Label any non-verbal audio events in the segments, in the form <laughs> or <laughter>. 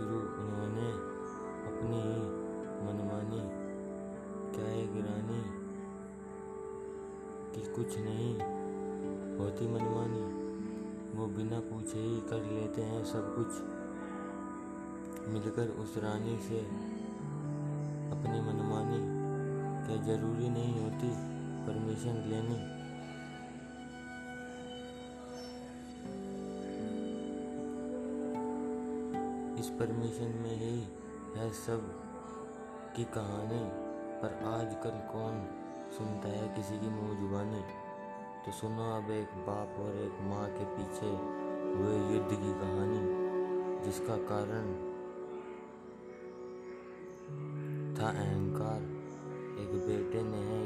शुरू उन्होंने अपनी मनमानी क्या है गिरानी कि कुछ नहीं, होती मनमानी। वो बिना पूछे ही कर लेते हैं सब कुछ। मिलकर उस रानी से अपनी मनमानी क्या ज़रूरी नहीं होती, परमिशन लेनी। इस परमिशन में ही है सब की कहानी। पर आजकल कौन सुनता है किसी की मुँह जुबानी तो सुनो अब एक बाप और एक माँ के पीछे हुए युद्ध की कहानी, जिसका कारण था अहंकार। एक बेटे ने है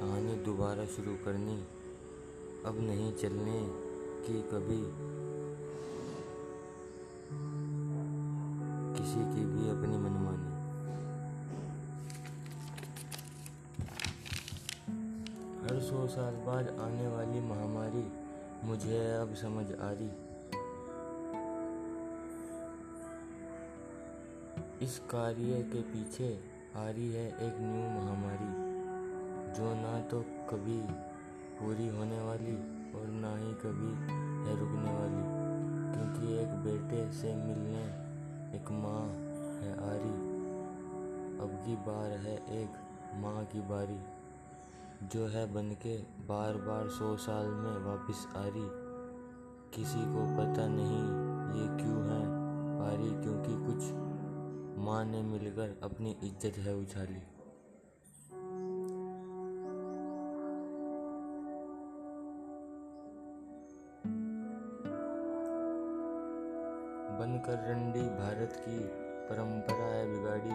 कहानी दोबारा शुरू करनी, अब नहीं चलने की कभी किसी की भी अपनी मनमानी। हर सौ साल बाद आने वाली महामारी मुझे अब समझ आ रही। इस कार्य के पीछे आ रही है एक न्यू महामारी, जो ना तो कभी पूरी होने वाली और ना ही कभी है रुकने वाली, क्योंकि एक बेटे से मिलने एक माँ है आरी, अब की बार है एक माँ की बारी। जो है बनके बार बार सौ साल में वापस आ रही किसी को पता नहीं ये क्यों है पारी क्योंकि कुछ माँ ने मिलकर अपनी इज़्ज़त है उछाली। बनकर रंडी भारत की परंपरा है बिगाड़ी।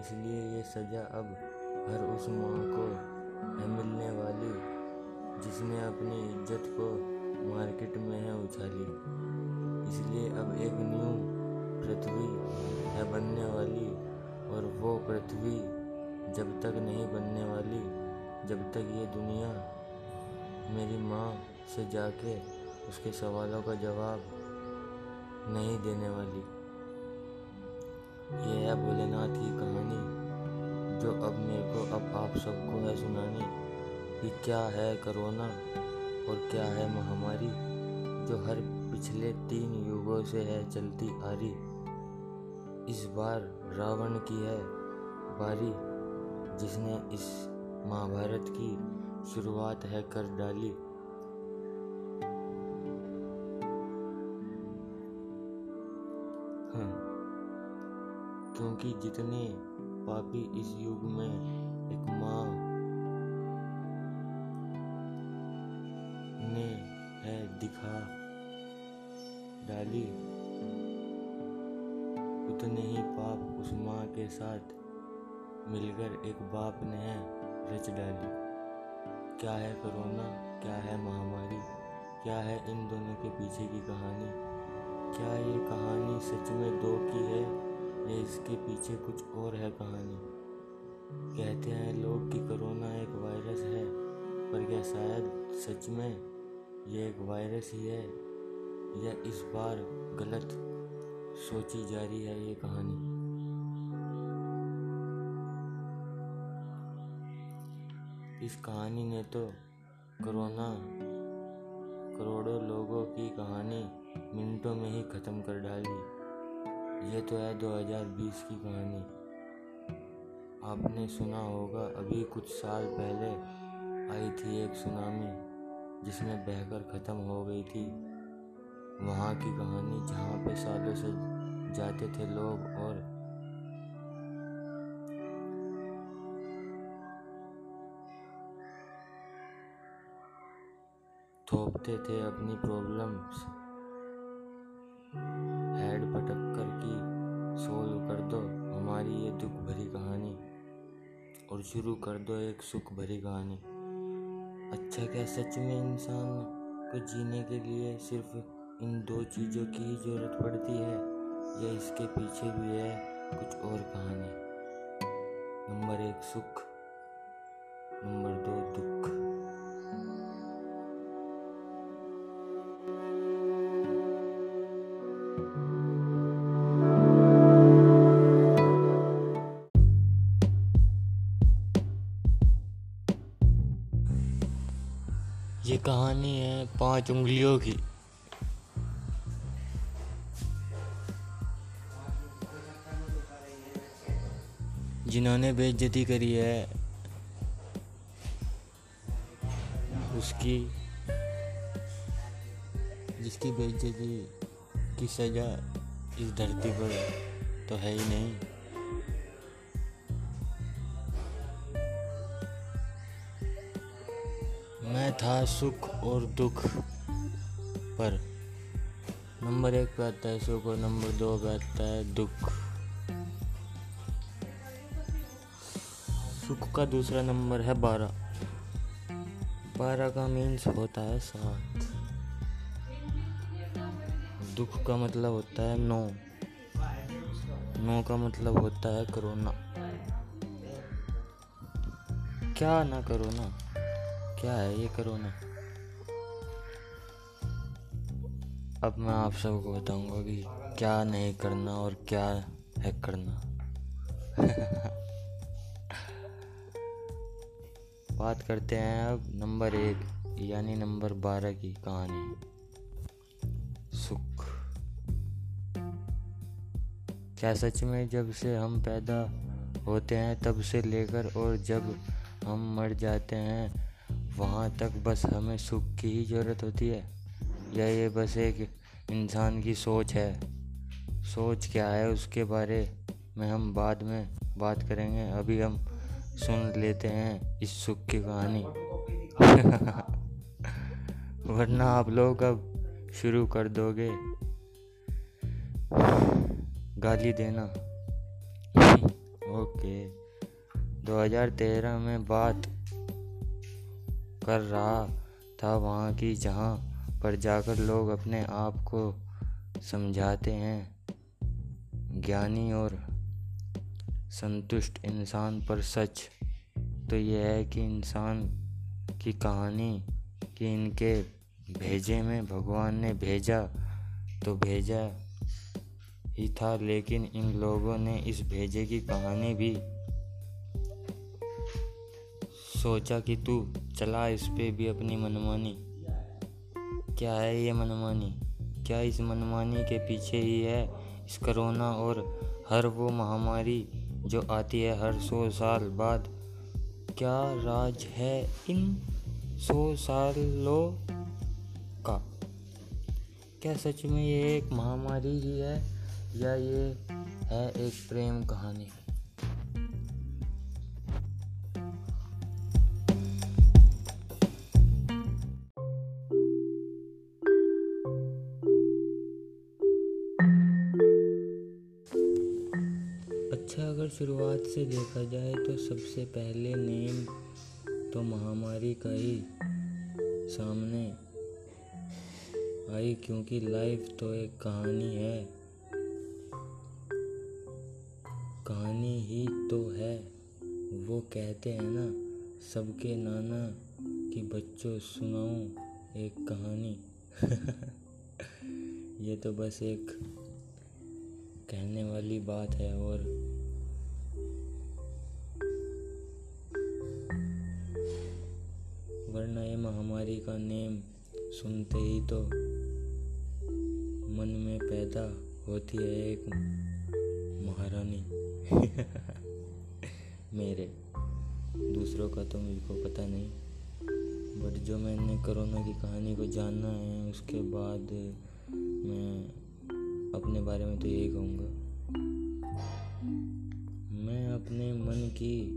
इसलिए ये सजा अब हर उस माँ को है मिलने वाली, जिसने अपनी इज़्ज़त को मार्केट में है उछाली। इसलिए अब एक न्यू पृथ्वी है बनने वाली, और वो पृथ्वी जब तक नहीं बनने वाली, जब तक ये दुनिया मेरी माँ से जाके उसके सवालों का जवाब नहीं देने वाली। यह है भोलेनाथ की कहानी, जो अब मेरे को, अब आप सबको है सुनानी कि क्या है करोना और क्या है महामारी, जो हर पिछले तीन युगों से है चलती आ रही। इस बार रावण की है बारी, जिसने इस महाभारत की शुरुआत है कर डाली। क्योंकि जितने पापी इस युग में एक माँ ने है दिखा डाली, उतने ही पाप उस माँ के साथ मिलकर एक बाप ने रच डाली। क्या है कोरोना? क्या है महामारी? क्या है इन दोनों के पीछे की कहानी? क्या ये कहानी सच में दो की है? या इसके पीछे कुछ और है कहानी। कहते हैं, लोग कि कोरोना एक वायरस है, पर क्या शायद सच में ये एक वायरस ही है, या इस बार गलत सोची जा रही है ये कहानी? इस कहानी ने तो कोरोना करोड़ों लोगों की कहानी मिनटों में ही ख़त्म कर डाली ये तो है 2020 की कहानी। आपने सुना होगा, अभी कुछ साल पहले आई थी एक सुनामी, जिसमें बहकर ख़त्म हो गई थी। वहाँ की कहानी जहाँ पे सालों से जाते थे लोग और थोपते थे अपनी प्रॉब्लम्स हेड पटक कर की सोल्व कर दो हमारी ये दुख भरी कहानी। और शुरू कर दो एक सुख भरी कहानी। अच्छा क्या सच में इंसान को जीने के लिए सिर्फ़ इन दो चीज़ों की ही ज़रूरत पड़ती है? या इसके पीछे भी है कुछ और कहानी? नंबर एक, सुख। नंबर दो, दुख। ये कहानी है पाँच उंगलियों की। जिन्होंने बेइज्जती करी है, उसकी जिसकी बेइज्जती की सजा इस धरती पर तो है ही नहीं। मैं था सुख और दुख पर। नंबर एक पे आता है सुख और नंबर दो पे आता है दुख। सुख का दूसरा नंबर है बारह। बारह का मीन्स होता है सात। दुख का मतलब होता है नौ। नौ का मतलब होता है कोरोना। क्या ना करो ना। क्या है ये कोरोना? अब मैं आप सबको बताऊँगा कि क्या नहीं करना और क्या है करना। <laughs> बात करते हैं अब नंबर एक, यानी नंबर बारह की कहानी। सुख। क्या सच में जब से हम पैदा होते हैं, तब से लेकर और जब हम मर जाते हैं वहाँ तक बस हमें सुख की ही ज़रूरत होती है। या ये बस एक इंसान की सोच है। सोच क्या है उसके बारे में हम बाद में बात करेंगे। अभी हम सुन लेते हैं इस सुख की कहानी। <laughs> वरना आप लोग अब शुरू कर दोगे। गाली देना। <laughs> ओके। 2013 में बात कर रहा था वहाँ की जहाँ पर जाकर लोग अपने आप को समझाते हैं। ज्ञानी और संतुष्ट इंसान पर सच तो यह है कि इंसान की कहानी कि इनके भेजे में भगवान ने भेजा तो भेजा ही था, लेकिन इन लोगों ने इस भेजे की कहानी भी सोचा कि तू चला इस पे भी अपनी मनमानी। क्या है ये मनमानी? क्या इस मनमानी के पीछे ही है इस करोना और हर वो महामारी जो आती है हर सौ साल बाद? क्या राज है इन सौ सालों का? क्या सच में ये एक महामारी ही है या ये है एक प्रेम कहानी? शुरुआत से देखा जाए तो सबसे पहले नेम तो महामारी का ही सामने आई, क्योंकि लाइफ तो एक कहानी है। कहानी ही तो है। वो कहते हैं ना, सबके नाना कि बच्चों, सुनाऊं एक कहानी। <laughs> ये तो बस एक कहने वाली बात है और ये का नेम सुनते ही तो मन में पैदा होती है एक महारानी। <laughs> मेरे। दूसरों का तो मुझको पता नहीं। बट जो मैंने कोरोना की कहानी को जानना है, उसके बाद मैं अपने बारे में तो यही कहूँगा। मैं अपने मन की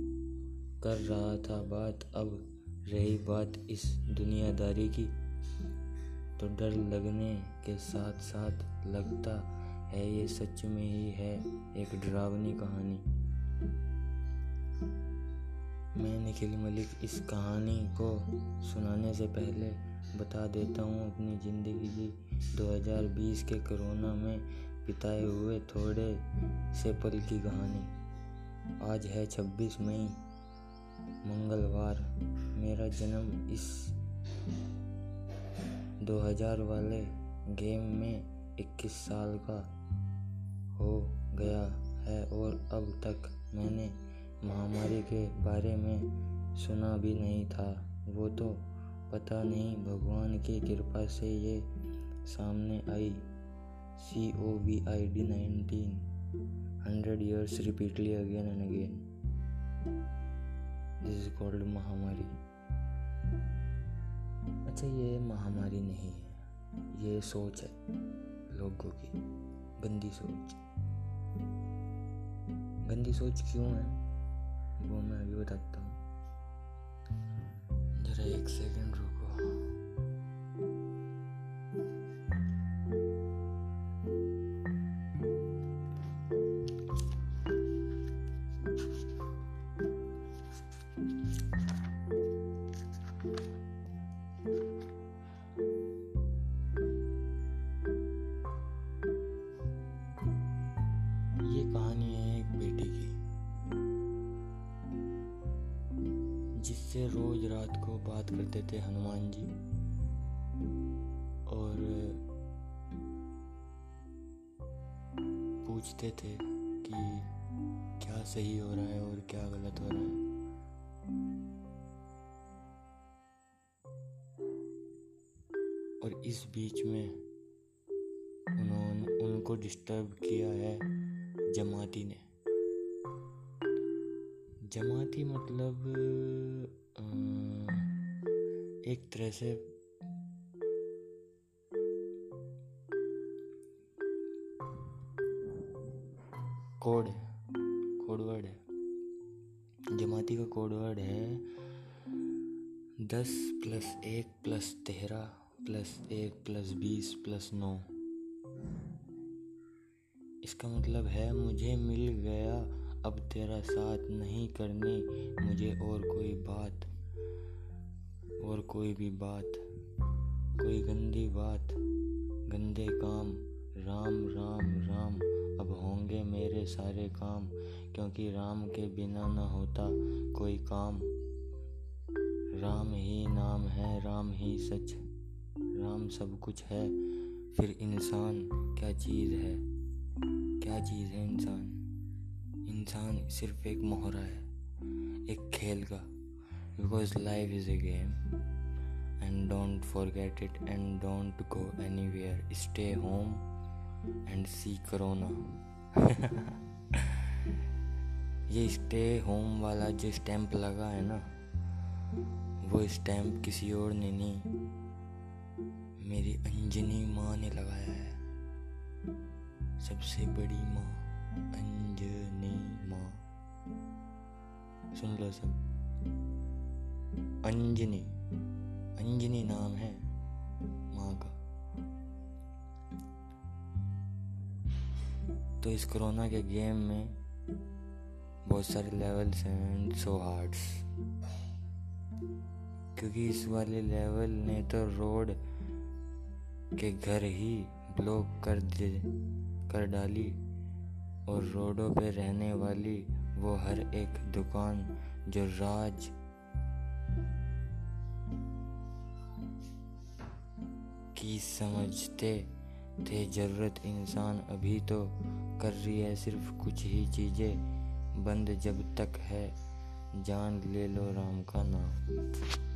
कर रहा था बात अब रही बात इस दुनियादारी की तो डर लगने के साथ साथ लगता है ये सच में ही है एक डरावनी कहानी। मैं निखिल मलिक इस कहानी को सुनाने से पहले बता देता हूँ, अपनी ज़िंदगी की 2020 के कोरोना में बिताए हुए थोड़े से पल की कहानी। आज है 26 मई। मंगलवार, मेरा जन्म इस 2000 वाले गेम में 21 साल का हो गया है और अब तक मैंने महामारी के बारे में सुना भी नहीं था। वो तो पता नहीं, भगवान की कृपा से ये सामने आई। C O V I D nineteen hundred years repeatedly again and again this is called महामारी अच्छा ये महामारी नहीं है। ये सोच है लोगों की। गंदी सोच। गंदी सोच क्यों है? वो मैं अभी बताता हूँ। जरा एक सेकंड रात को बात करते थे हनुमान जी। और पूछते थे कि क्या सही हो रहा है और क्या गलत हो रहा है। और इस बीच में उन्होंने, उनको डिस्टर्ब किया है जमाती ने। जमाती मतलब एक तरह से कोड वर्ड है। जमाती का कोड वर्ड है दस प्लस एक प्लस तेरह प्लस एक प्लस बीस प्लस नौ। इसका मतलब है मुझे मिल गया, अब तेरा साथ नहीं करनी, मुझे और कोई बात और कोई भी बात, कोई गंदी बात, गंदे काम, राम राम राम, अब होंगे मेरे सारे काम, क्योंकि राम के बिना ना होता कोई काम। राम ही नाम है, राम ही सच, राम सब कुछ है, फिर इंसान क्या चीज़ है? क्या चीज़ है इंसान? इंसान सिर्फ़ एक मोहरा है, एक खेल का। Because life is a game and don't forget it and don't go anywhere stay home and see corona ये स्टे होम वाला जो स्टैंप लगा है ना वो स्टैंप किसी और ने नहीं मेरी अंजनी माँ ने लगाया है सबसे बड़ी माँ अंजनी माँ सुन लो सब अंजनी अंजनी नाम है माँ का। तो इस कोरोना के गेम में बहुत सारे लेवल्स हैं सो हार्ड्स क्योंकि इस वाले लेवल ने तो रोड के घर ही ब्लॉक कर दे, कर डाली और रोडों पे रहने वाली वो हर एक दुकान जो राज की समझते थे। ज़रूरत इंसान अभी तो कर रही है, सिर्फ़ कुछ ही चीज़ें बंद जब तक है। जान ले लो राम का नाम।